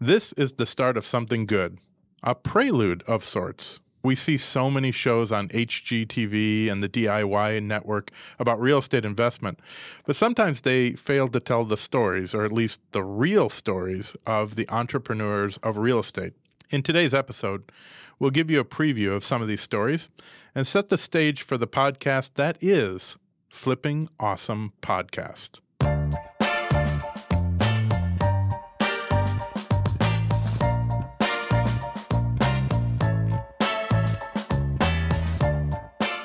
This is the start of something good, a prelude of sorts. We see so many shows on HGTV and the DIY network about real estate investment, but sometimes they fail to tell the stories, or at least the real stories, of the entrepreneurs of real estate. In today's episode, we'll give you a preview of some of these stories and set the stage for the podcast that is Flipping Awesome Podcast.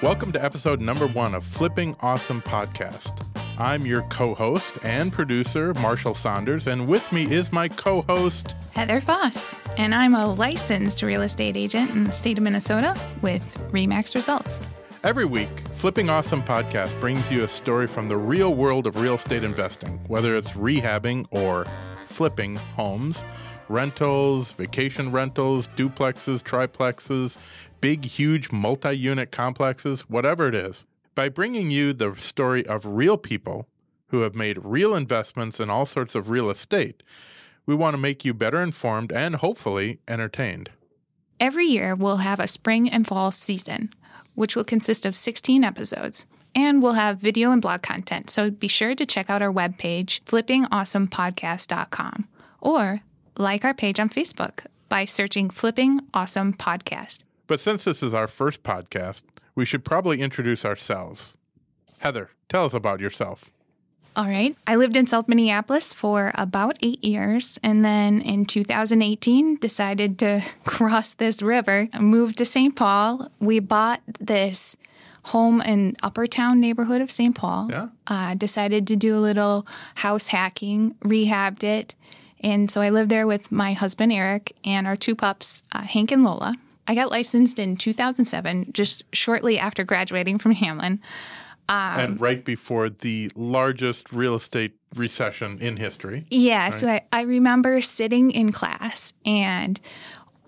Welcome to episode number one of Flipping Awesome Podcast. I'm your co host and producer, Marshall Saunders, and with me is my co host, Heather Foss. And I'm a licensed real estate agent in the state of Minnesota with REMAX Results. Every week, Flipping Awesome Podcast brings you a story from the real world of real estate investing, whether it's rehabbing or flipping homes, rentals, vacation rentals, duplexes, triplexes, big, huge multi unit complexes, whatever it is. By bringing you the story of real people who have made real investments in all sorts of real estate, we want to make you better informed and hopefully entertained. Every year, we'll have a spring and fall season, which will consist of 16 episodes. And we'll have video and blog content, so be sure to check out our webpage, flippingawesomepodcast.com, or like our page on Facebook by searching Flipping Awesome Podcast. But since this is our first podcast, we should probably introduce ourselves. Heather, tell us about yourself. All right. I lived in South Minneapolis for about eight years. And then in 2018, decided to cross this river, moved to St. Paul. We bought this home in Upper Town neighborhood of St. Paul. Yeah. Uh, decided to do a little house hacking, rehabbed it. And so I lived there with my husband, Eric, and our two pups, uh, Hank and Lola. I got licensed in 2007, just shortly after graduating from Hamline. and right before the largest real estate recession in history. Yeah, so I, I remember sitting in class and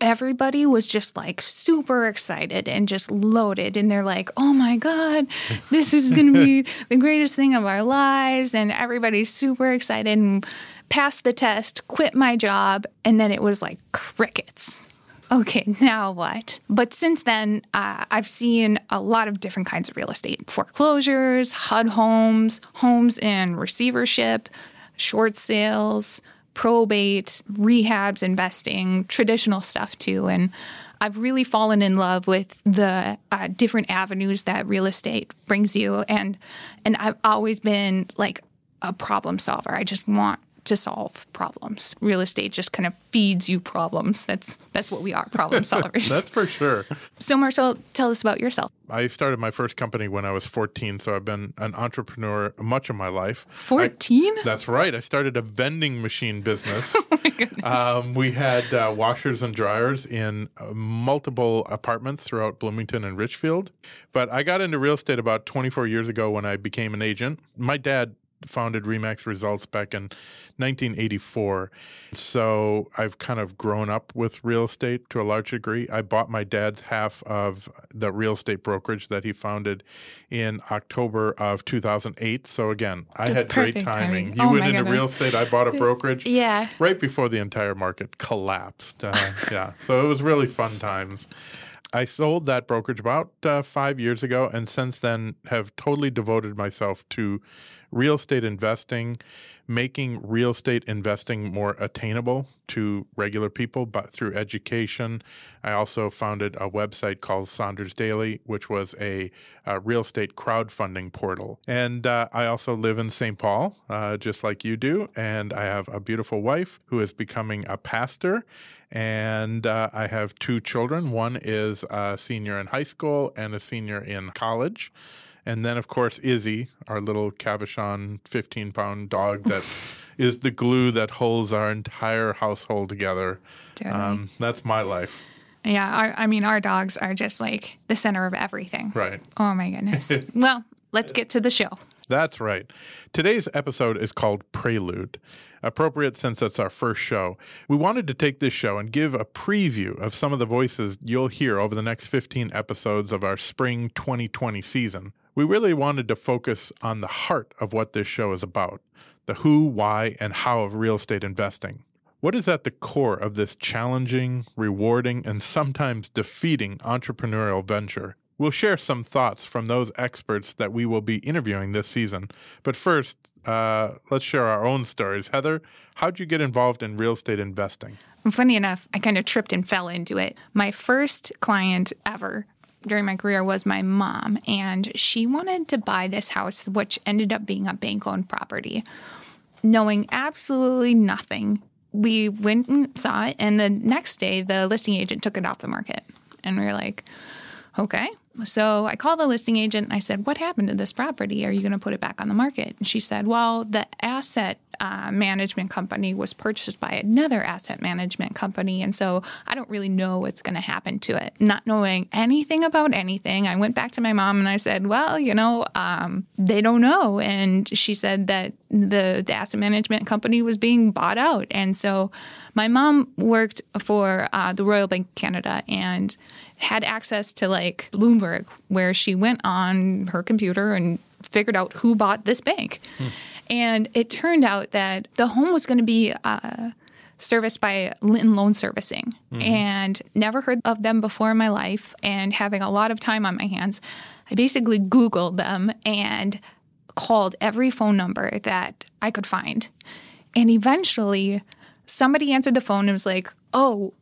everybody was just like super excited and just loaded and they're like oh my god this is going to be the greatest thing of our lives and everybody's super excited and passed the test quit my job and then it was like crickets okay now what but since then uh, i've seen a lot of different kinds of real estate foreclosures hud homes homes in receivership short sales probate, rehabs, investing, traditional stuff too. And I've really fallen in love with the uh, different avenues that real estate brings you. And and I've always been like a problem solver. I just want to solve problems. Real estate just kind of feeds you problems. That's that's what we are, problem solvers. That's for sure. so Marshall, tell us about yourself. I started my first company when I was 14, so I've been an entrepreneur much of my life. 14? That's right. I started a vending machine business. oh my goodness. Um, we had uh, washers and dryers in uh, multiple apartments throughout Bloomington and Richfield. But I got into real estate about 24 years ago when I became an agent. My dad founded Remax Results back in 1984. So I've kind of grown up with real estate to a large degree. I bought my dad's half of the real estate brokerage that he founded in October of 2008. So again, I had great timing. timing. You Oh went into goodness. real estate, I bought a brokerage yeah. right before the entire market collapsed. Uh, yeah, so it was really fun times. I sold that brokerage about uh, five years ago, and since then have totally devoted myself to real estate investing, making real estate investing more attainable to regular people, but through education. I also founded a website called Saunders Daily, which was a, uh real estate crowdfunding portal. And uh, I also live in St. Paul, uh, just like you do. And I have a beautiful wife who is becoming a pastor. And uh, I have two children. One is a senior in high school and a senior in college. And then, of course, Izzy, our little Cavachon 15 pound dog that is the glue that holds our entire household together. Um, that's my life. Yeah, our, I mean, our dogs are just like the center of everything. Right. Oh my goodness. well, let's get to the show. That's right. Today's episode is called Prelude. Appropriate since it's our first show. We wanted to take this show and give a preview of some of the voices you'll hear over the next 15 episodes of our spring 2020 season. We really wanted to focus on the heart of what this show is about the who, why, and how of real estate investing. What is at the core of this challenging, rewarding, and sometimes defeating entrepreneurial venture? We'll share some thoughts from those experts that we will be interviewing this season. But first, uh, let's share our own stories. Heather, how'd you get involved in real estate investing? Funny enough, I kind of tripped and fell into it. My first client ever during my career was my mom, and she wanted to buy this house, which ended up being a bank owned property. Knowing absolutely nothing, we went and saw it, and the next day, the listing agent took it off the market. And we were like, okay, so I called the listing agent and I said, What happened to this property? Are you going to put it back on the market? And she said, Well, the asset uh, management company was purchased by another asset management company. And so I don't really know what's going to happen to it. Not knowing anything about anything, I went back to my mom and I said, Well, you know, um, they don't know. And she said that the, the asset management company was being bought out. And so my mom worked for uh, the Royal Bank of Canada and had access to like Bloomberg, where she went on her computer and figured out who bought this bank. Hmm. And it turned out that the home was going to be uh, serviced by Litton Loan Servicing mm-hmm. and never heard of them before in my life. And having a lot of time on my hands, I basically Googled them and called every phone number that I could find. And eventually, somebody answered the phone and was like, Oh,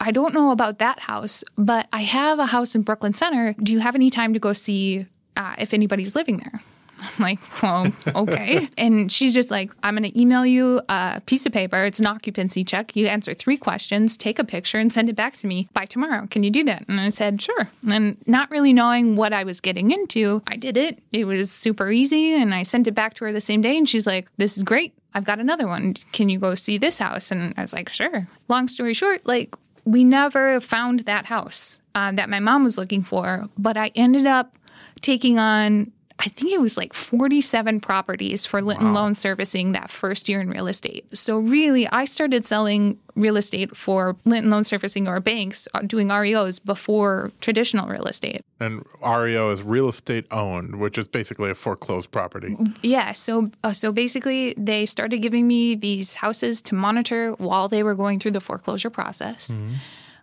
I don't know about that house, but I have a house in Brooklyn Center. Do you have any time to go see uh, if anybody's living there? I'm like, well, okay. and she's just like, I'm going to email you a piece of paper. It's an occupancy check. You answer three questions, take a picture, and send it back to me by tomorrow. Can you do that? And I said, sure. And not really knowing what I was getting into, I did it. It was super easy. And I sent it back to her the same day. And she's like, this is great. I've got another one. Can you go see this house? And I was like, sure. Long story short, like, we never found that house um, that my mom was looking for, but I ended up taking on I think it was like 47 properties for Litton wow. Loan Servicing that first year in real estate. So, really, I started selling real estate for Litton Loan Servicing or banks uh, doing REOs before traditional real estate. And REO is real estate owned, which is basically a foreclosed property. Yeah. So, uh, so basically, they started giving me these houses to monitor while they were going through the foreclosure process. Mm-hmm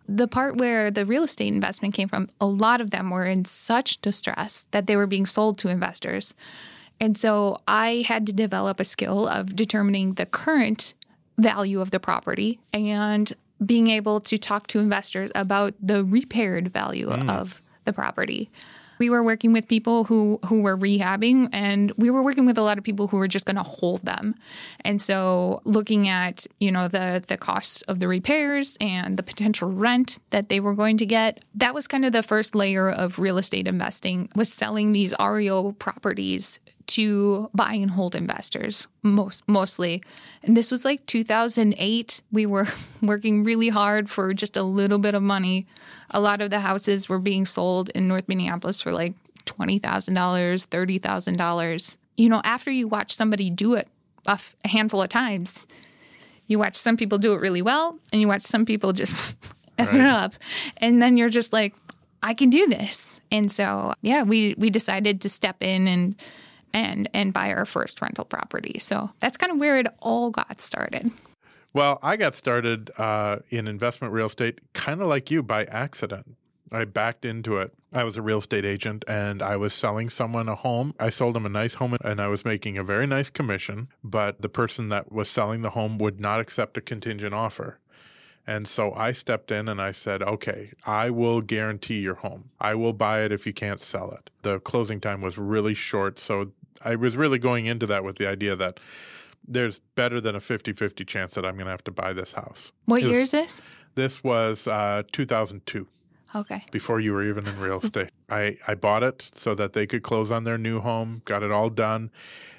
the part where the real estate investment came from, a lot of them were in such distress that they were being sold to investors. And so I had to develop a skill of determining the current value of the property and being able to talk to investors about the repaired value mm. of the property. We were working with people who who were rehabbing and we were working with a lot of people who were just going to hold them. And so looking at, you know, the the cost of the repairs and the potential rent that they were going to get, that was kind of the first layer of real estate investing was selling these REO properties to buy and hold investors most mostly. And this was like 2008 we were working really hard for just a little bit of money. A lot of the houses were being sold in north minneapolis for like $20000 $30000 you know after you watch somebody do it a handful of times you watch some people do it really well and you watch some people just F right. it up. And then you're just like I can do this. And so, yeah, we we decided to step in and and and buy our first rental property. So that's kind of where it all got started. Well, I got started uh, in investment real estate kind of like you by accident. I backed into it. I was a real estate agent and I was selling someone a home. I sold them a nice home and I was making a very nice commission, but the person that was selling the home would not accept a contingent offer. And so I stepped in and I said, okay, I will guarantee your home. I will buy it if you can't sell it. The closing time was really short. So I was really going into that with the idea that there's better than a 50 50 chance that I'm going to have to buy this house. What year is this? This was uh, 2002. Okay. Before you were even in real estate. I, I bought it so that they could close on their new home, got it all done.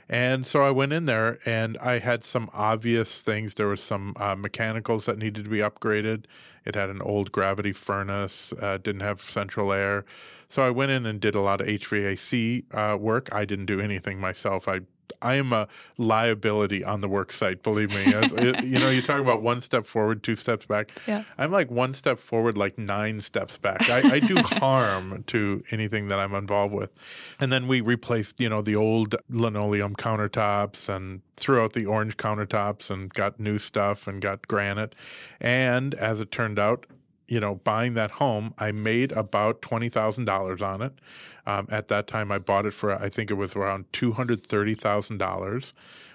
And so I went in there and I had some obvious things. There was some uh, mechanicals that needed to be upgraded. It had an old gravity furnace, uh, didn't have central air. So I went in and did a lot of HVAC uh, work. I didn't do anything myself. I I am a liability on the work site. Believe me. It, you know, you talk about one step forward, two steps back. Yeah. I'm like one step forward, like nine steps back. I, I do harm to anything that I'm involved with. And then we replaced, you know, the old linoleum countertops and threw out the orange countertops and got new stuff and got granite. And as it turned out, you know, buying that home, I made about twenty thousand dollars on it. Um, at that time, I bought it for I think it was around two hundred thirty thousand dollars.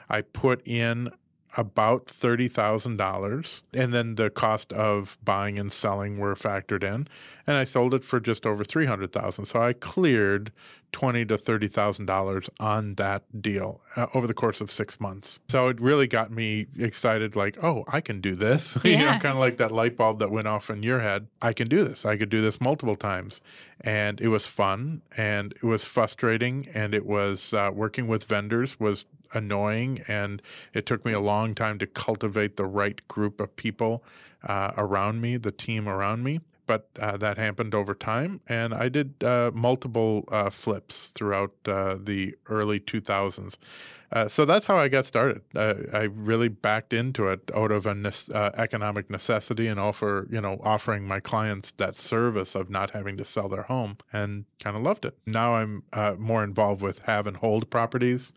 I put in about thirty thousand dollars, and then the cost of buying and selling were factored in, and I sold it for just over three hundred thousand. So I cleared twenty to thirty thousand dollars on that deal uh, over the course of six months. So it really got me excited. Like, oh, I can do this. you know, Yeah. kind of like that light bulb that went off in your head. I can do this. I could do this multiple times, and it was fun, and it was frustrating, and it was uh, working with vendors was annoying, and it took me a long time to cultivate the right group of people uh, around me, the team around me but uh, that happened over time. And I did uh, multiple uh, flips throughout uh, the early 2000s. Uh, so that's how I got started. Uh, I really backed into it out of an nes- uh, economic necessity and offer, you know, offering my clients that service of not having to sell their home, and kind of loved it. Now I'm uh, more involved with have and hold properties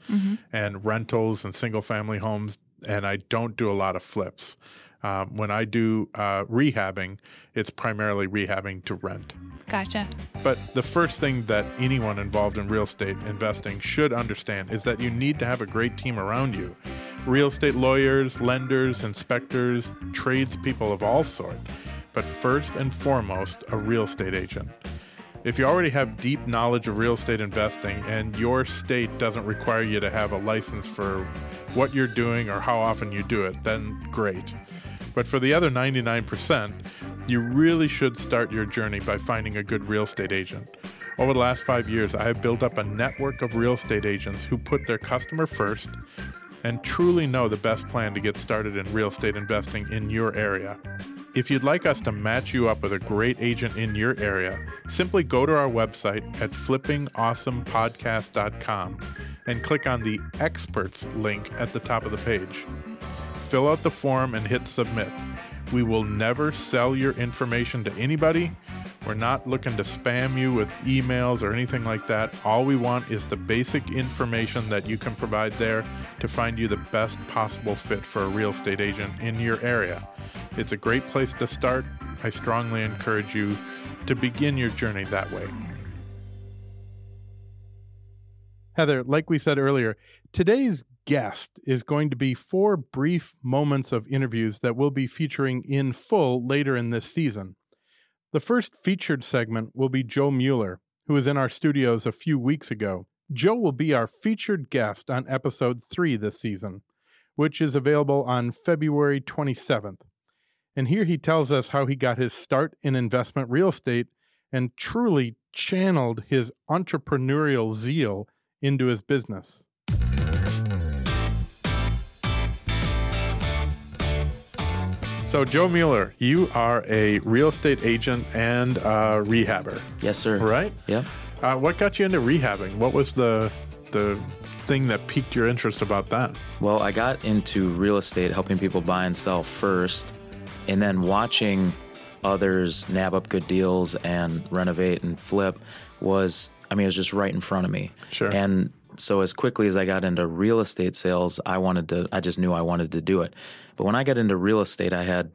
and rentals and single family homes, and I don't do a lot of flips. Um, when I do uh, rehabbing, it's primarily rehabbing to rent. Gotcha. But the first thing that anyone involved in real estate investing should understand is that you need to have a great team around you. Real estate lawyers, lenders, inspectors, tradespeople of all sorts, but first and foremost, a real estate agent. If you already have deep knowledge of real estate investing and your state doesn't require you to have a license for what you're doing or how often you do it, then great. But for the other 99%, you really should start your journey by finding a good real estate agent. Over the last five years, I have built up a network of real estate agents who put their customer first and truly know the best plan to get started in real estate investing in your area. If you'd like us to match you up with a great agent in your area, simply go to our website at flippingawesomepodcast.com and click on the experts link at the top of the page. Fill out the form and hit submit. We will never sell your information to anybody. We're not looking to spam you with emails or anything like that. All we want is the basic information that you can provide there to find you the best possible fit for a real estate agent in your area. It's a great place to start. I strongly encourage you to begin your journey that way. Heather, like we said earlier, today's guest is going to be four brief moments of interviews that we'll be featuring in full later in this season. The first featured segment will be Joe Mueller, who was in our studios a few weeks ago. Joe will be our featured guest on episode three this season, which is available on February 27th. And here he tells us how he got his start in investment real estate and truly channeled his entrepreneurial zeal into his business. So, Joe Mueller, you are a real estate agent and a rehabber, Yes, sir. right? Yeah. Uh, what got you into rehabbing? What was the the thing that piqued your interest about that? Well, I got into real estate, helping people buy and sell first, and then watching others nab up good deals and renovate and flip was, I mean, it was just right in front of me. Sure. And so as quickly as I got into real estate sales, I wanted to, I just knew I wanted to do it. But when I got into real estate, I had,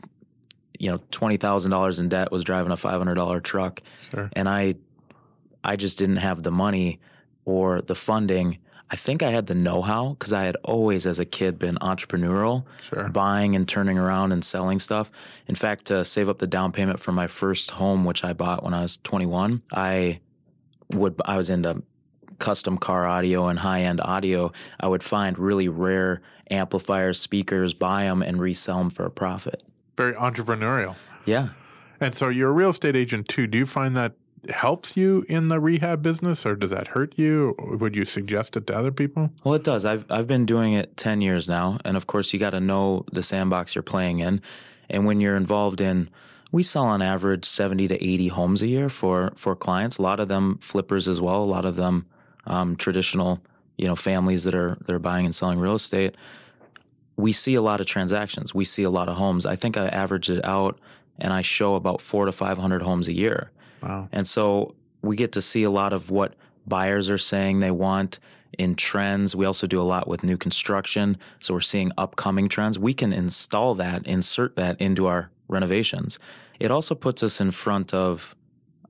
you know, $20,000 in debt, was driving a $500 truck. Sure. And I, I just didn't have the money or the funding. I think I had the know-how because I had always, as a kid, been entrepreneurial, Sure. buying and turning around and selling stuff. In fact, to save up the down payment for my first home, which I bought when I was 21, I would I was into custom car audio and high-end audio. I would find really rare amplifiers, speakers, buy them, and resell them for a profit. Very entrepreneurial. Yeah. And so you're a real estate agent too. Do you find that helps you in the rehab business or does that hurt you? Would you suggest it to other people? Well, it does. I've I've been doing it ten years now, and of course, you got to know the sandbox you're playing in. And when you're involved in, we sell on average seventy to eighty homes a year for for clients. A lot of them flippers as well. A lot of them um, traditional, you know families that are that are buying and selling real estate, we see a lot of transactions. We see a lot of homes. I think I average it out and I show about four to 500 homes a year. Wow. And so we get to see a lot of what buyers are saying they want in trends. We also do a lot with new construction. So we're seeing upcoming trends. We can install that, insert that into our renovations. It also puts us in front of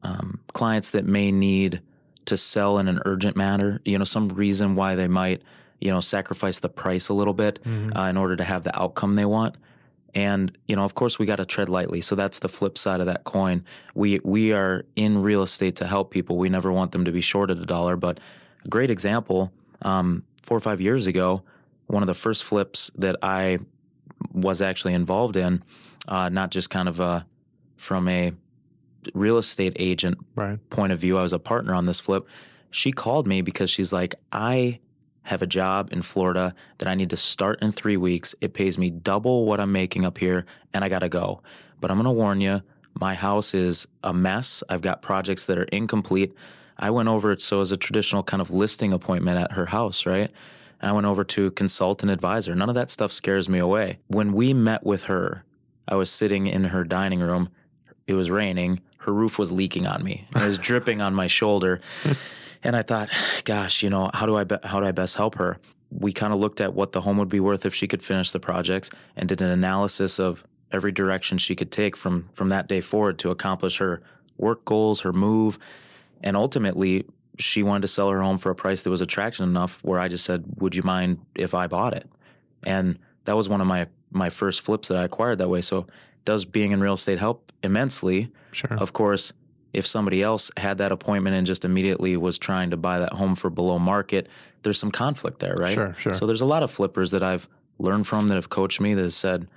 um, clients that may need to sell in an urgent manner, you know, some reason why they might, you know, sacrifice the price a little bit Mm-hmm. uh, in order to have the outcome they want. And you know, of course, we got to tread lightly. So that's the flip side of that coin. We we are in real estate to help people. We never want them to be shorted a dollar. But a great example, um, four or five years ago, one of the first flips that I was actually involved in, uh, not just kind of a, from a real estate agent Right. point of view, I was a partner on this flip. She called me because she's like, I have a job in Florida that I need to start in three weeks. It pays me double what I'm making up here, and I got to go. But I'm going to warn you, my house is a mess. I've got projects that are incomplete. I went over it so as a traditional kind of listing appointment at her house, right? And I went over to consult and advisor. None of that stuff scares me away. When we met with her, I was sitting in her dining room. It was raining. Her roof was leaking on me. It was dripping on my shoulder. And I thought, gosh, you know, how do I be- how do I best help her? We kind of looked at what the home would be worth if she could finish the projects and did an analysis of every direction she could take from from that day forward to accomplish her work goals, her move, and ultimately she wanted to sell her home for a price that was attractive enough where I just said, "Would you mind if I bought it?" And that was one of my my first flips that I acquired that way. So does being in real estate help immensely? Sure. Of course, if somebody else had that appointment and just immediately was trying to buy that home for below market, there's some conflict there, right? Sure, sure. So there's a lot of flippers that I've learned from that have coached me that have said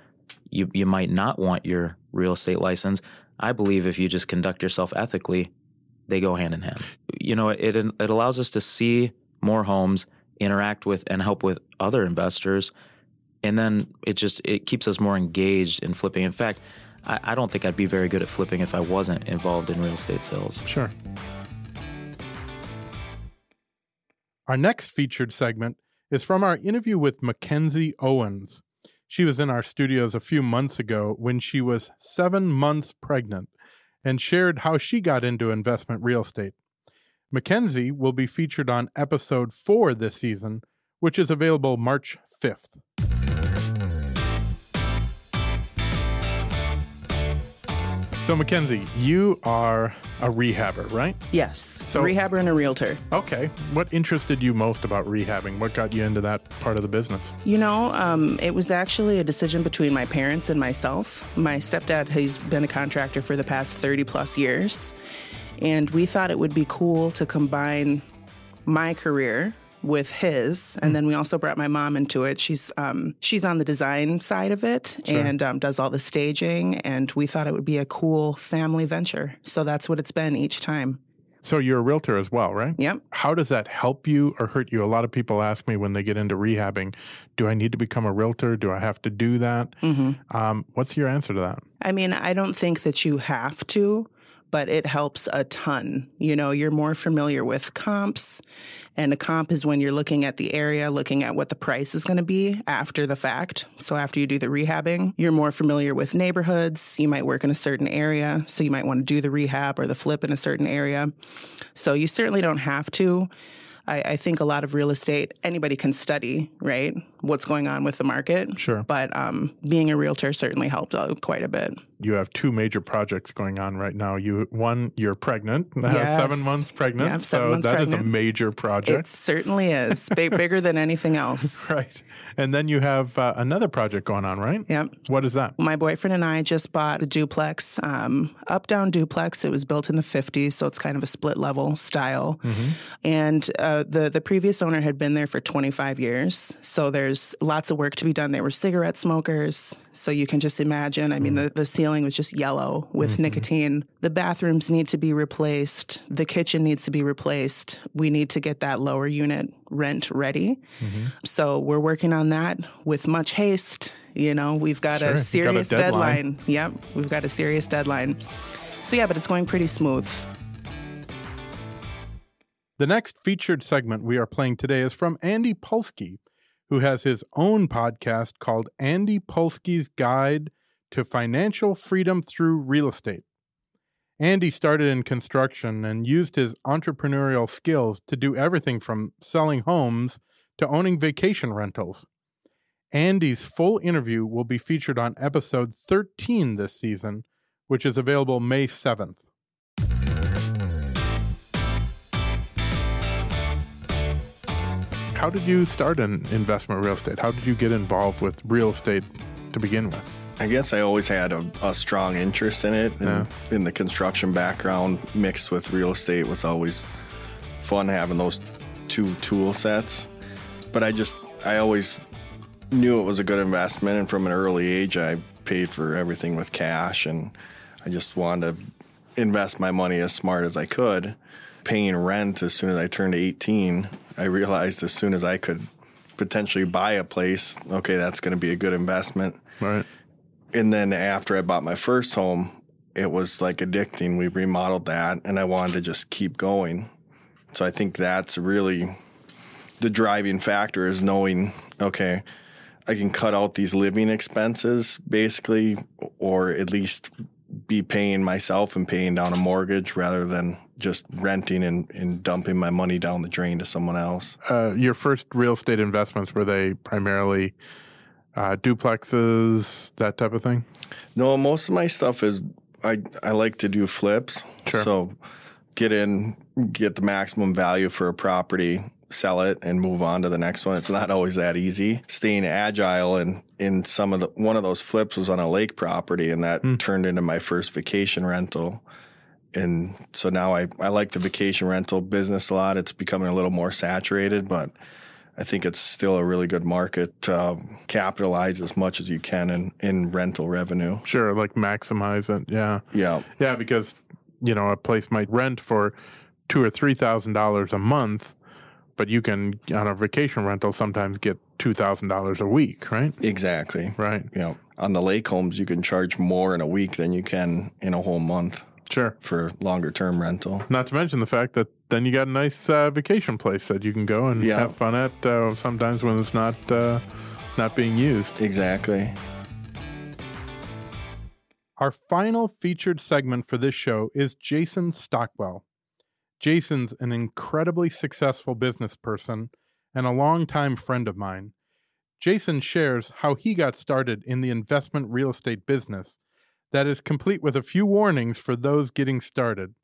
you you might not want your real estate license. I believe if you just conduct yourself ethically, they go hand in hand. You know, it it allows us to see more homes, interact with and help with other investors, and then it just it keeps us more engaged in flipping. In fact, I, I don't think I'd be very good at flipping if I wasn't involved in real estate sales. Sure. Our next featured segment is from our interview with Mackenzie Owens. She was in our studios a few months ago when she was seven months pregnant and shared how she got into investment real estate. Mackenzie will be featured on episode four this season, which is available March 5th. So, Mackenzie, you are a rehabber, right? Yes. So- rehabber and a realtor. Okay. What interested you most about rehabbing? What got you into that part of the business? You know, um, it was actually a decision between my parents and myself. My stepdad has been a contractor for the past 30 plus years, and we thought it would be cool to combine my career with his and then we also brought my mom into it she's um, she's on the design side of it and um, does all the staging and we thought it would be a cool family venture so that's what it's been each time So, you're a realtor as well, right? yep How does that help you or hurt you? A lot of people ask me when they get into rehabbing, do I need to become a realtor? Do I have to do that? Mm-hmm. Um, what's your answer to that? I mean, I don't think that you have to, but it helps a ton. You know, you're more familiar with comps, and a comp is when you're looking at the area, looking at what the price is going to be after the fact. So after you do the rehabbing, you're more familiar with neighborhoods. You might work in a certain area, so you might want to do the rehab or the flip in a certain area. So you certainly don't have to. I, I think a lot of real estate, anybody can study, right? What's going on with the market. Sure. But um, being a realtor certainly helped out quite a bit. You have two major projects going on right now. You one, you're pregnant, uh, Yes. seven months pregnant. Yeah, seven so months that is a major project. It certainly is Big, bigger than anything else. right. And then you have uh, another project going on, right? Yep. What is that? My boyfriend and I just bought a duplex, um, up down duplex. It was built in the 50s, so it's kind of a split level style. And uh, the the previous owner had been there for 25 years, so there's lots of work to be done. They were cigarette smokers, so you can just imagine. I mean, mm-hmm. the, the ceiling was just yellow with mm-hmm. nicotine. The bathrooms need to be replaced. The kitchen needs to be replaced. We need to get that lower unit rent ready. Mm-hmm. So we're working on that with much haste. You know, we've got Sure, a you've got a serious deadline. deadline. Yep, we've got a serious deadline. So yeah, but it's going pretty smooth. The next featured segment we are playing today is from Andy Polsky, who has his own podcast called Andy Polsky's Guide to Financial Freedom Through Real Estate. Andy started in construction and used his entrepreneurial skills to do everything from selling homes to owning vacation rentals. Andy's full interview will be featured on episode 13 this season, which is available May 7th. How did you start in investment real estate? How did you get involved with real estate to begin with? I guess I always had a, a strong interest in it. And Yeah. in the construction background mixed with real estate was always fun having those two tool sets. But I just, I always knew it was a good investment. And from an early age, I paid for everything with cash. And I just wanted to invest my money as smart as I could. Paying rent as soon as I turned 18, I realized as soon as I could potentially buy a place, okay, that's going to be a good investment Right. and then after I bought my first home, it was like addicting. We remodeled that, and I wanted to just keep going. So I think that's really the driving factor is knowing, okay, I can cut out these living expenses basically, or at least be paying myself and paying down a mortgage rather than just renting and, and dumping my money down the drain to someone else. Uh, your first real estate investments were they primarily uh, duplexes, that type of thing? No, most of my stuff is I I like to do flips. Sure. So get in, get the maximum value for a property, sell it, and move on to the next one. It's not always that easy. Staying agile and in some of the one of those flips was on a lake property, and that turned into my first vacation rental. And so now I, I like the vacation rental business a lot. It's becoming a little more saturated, but I think it's still a really good market to uh, capitalize as much as you can in, in rental revenue. Sure, like maximize it. Yeah. Yeah. Yeah, because you know a place might rent for two or three thousand dollars a month, but you can on a vacation rental sometimes get two thousand dollars a week, right? Exactly. Right. You know, on the lake homes, you can charge more in a week than you can in a whole month Sure. for longer term rental. Not to mention the fact that then you got a nice uh, vacation place that you can go and Yeah. have fun at. Uh, sometimes when it's not uh, not being used. Exactly. Our final featured segment for this show is Jason Stockwell. Jason's an incredibly successful business person and a longtime friend of mine. Jason shares how he got started in the investment real estate business that is complete with a few warnings for those getting started.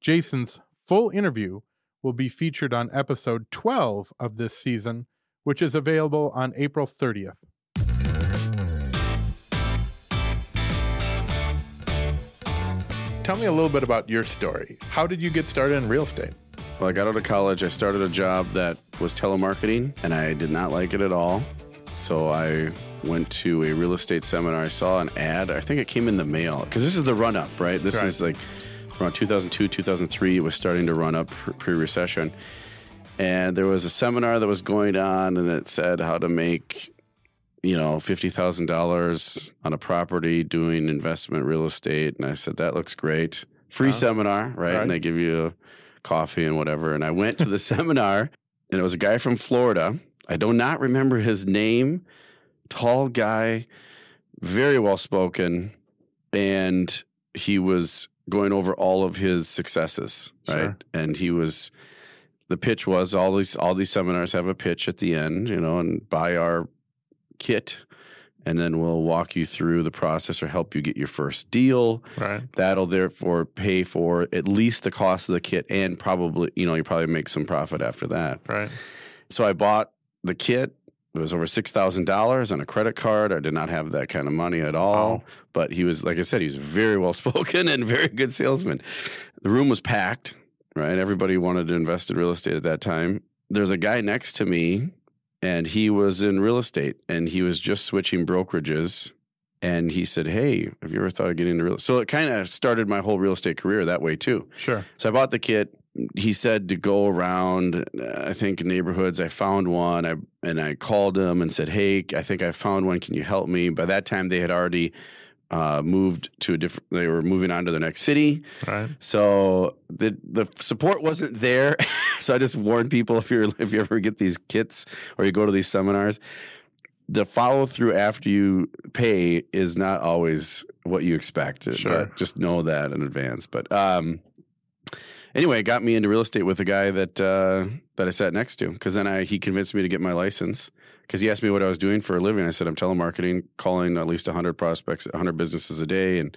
Jason's full interview will be featured on episode 12 of this season, which is available on April 30th. Tell me a little bit about your story. How did you get started in real estate? Well, I got out of college. I started a job that was telemarketing, and I did not like it at all. So I went to a real estate seminar. I saw an ad. I think it came in the mail because this is the run up, right? This Right. is like around 2002, 2003. It was starting to run up pre recession. And there was a seminar that was going on, and it said how to make, you know, $50,000 on a property doing investment real estate. And I said, that looks great. Free uh-huh. seminar, right? Right. And they give you coffee and whatever. And I went to the seminar, and it was a guy from Florida. I do not remember his name. Tall guy, very well spoken, and he was going over all of his successes, right? Sure. And he was the pitch was all these all these seminars have a pitch at the end, you know, and buy our kit and then we'll walk you through the process or help you get your first deal. Right. That'll therefore pay for at least the cost of the kit and probably, you know, you probably make some profit after that. Right. So I bought the kit. It was over six thousand dollars on a credit card. I did not have that kind of money at all. Oh. But he was, like I said, he was very well spoken and very good salesman. The room was packed. Right, everybody wanted to invest in real estate at that time. There's a guy next to me, and he was in real estate, and he was just switching brokerages. And he said, "Hey, have you ever thought of getting into real?" So it kind of started my whole real estate career that way too. Sure. So I bought the kit. He said to go around, I think neighborhoods. I found one, I, and I called him and said, "Hey, I think I found one. Can you help me?" By that time, they had already uh, moved to a different. They were moving on to the next city. Right. So the the support wasn't there. so I just warn people if you're if you ever get these kits or you go to these seminars, the follow through after you pay is not always what you expect. Sure. Just know that in advance. But um, anyway, it got me into real estate with a guy that uh, that I sat next to because then I he convinced me to get my license because he asked me what I was doing for a living. I said I'm telemarketing, calling at least 100 prospects, 100 businesses a day, and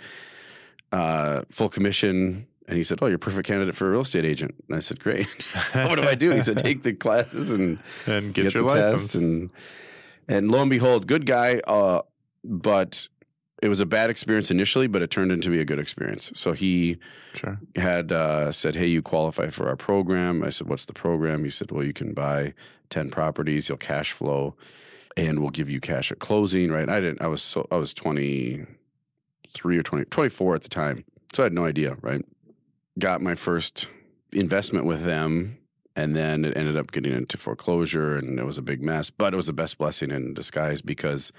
uh, full commission. And he said, "Oh, you're a perfect candidate for a real estate agent." And I said, "Great. what do I do?" He said, "Take the classes and And get, get, your license. test." And and lo and behold, good guy. Uh, but it was a bad experience initially, but it turned into be a good experience. So he sure. had uh, said, "Hey, you qualify for our program." I said, "What's the program?" He said, "Well, you can buy ten properties, you'll cash flow, and we'll give you cash at closing." Right? I didn't. I was so I was twenty three or 20, 24 at the time, so I had no idea. Right? Got my first investment with them. And then it ended up getting into foreclosure, and it was a big mess. But it was the best blessing in disguise because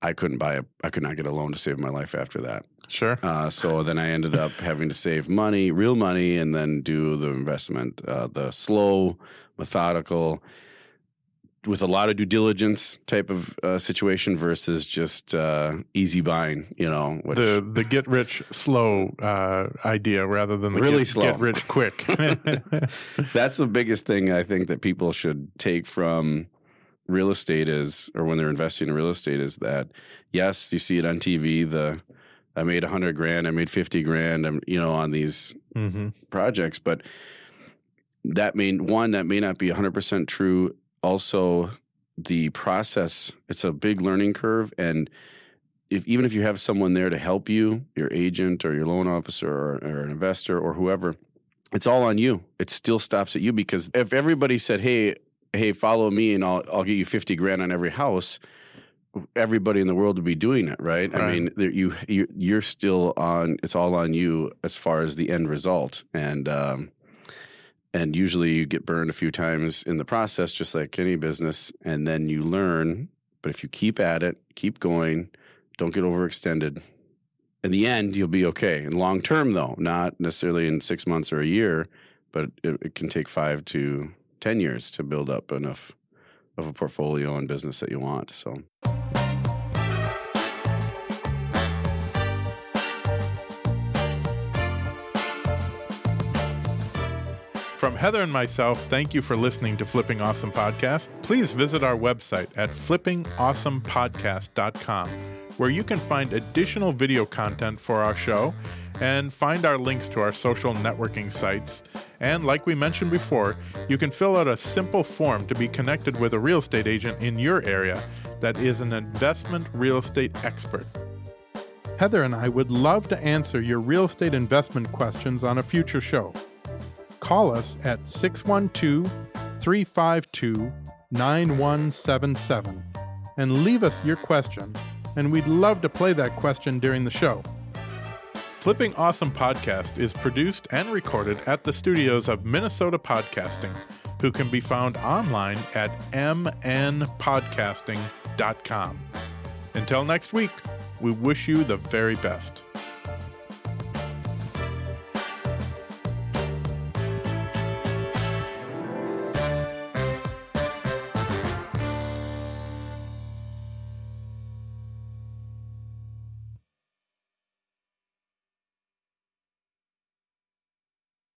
I couldn't buy a, I could not get a loan to save my life after that. Sure. Uh, so then I ended up having to save money, real money, and then do the investment, uh, the slow, methodical, with a lot of due diligence type of uh, situation versus just uh, easy buying. You know, which the the get rich slow uh, idea rather than the Really get, slow. get rich quick. that's the biggest thing I think that people should take from real estate is, or when they're investing in real estate, is that yes, you see it on TV. The I made a hundred grand, I made fifty grand. I'm you know on these hmm projects, but that may one that may not be 100% true. Also, the process it's a big learning curve, and if even if you have someone there to help you, your agent or your loan officer or, or an investor or whoever, it's all on you. It still stops at you because if everybody said, "Hey, hey, follow me, and I'll I'll get you 50 grand on every house," everybody in the world would be doing it, right? I mean, there- you you you're still on. It's all on you as far as the end result, and um, and usually you get burned a few times in the process, just like any business, and then you learn. But if you keep at it, keep going, don't get overextended. In the end, you'll be okay. In long term, though, not necessarily in six months or a year, but it, it can take five to ten years to build up enough of a portfolio and business that you want. So. From Heather and myself, thank you for listening to Flipping Awesome Podcast. Please visit our website at flippingawesomepodcast.com, where you can find additional video content for our show and find our links to our social networking sites. And like we mentioned before, you can fill out a simple form to be connected with a real estate agent in your area that is an investment real estate expert. Heather and I would love to answer your real estate investment questions on a future show call us at 612 352 9177 and leave us your question, and we'd love to play that question during the show. Flipping Awesome Podcast is produced and recorded at the studios of Minnesota Podcasting, who can be found online at mnpodcasting.com. Until next week, we wish you the very best.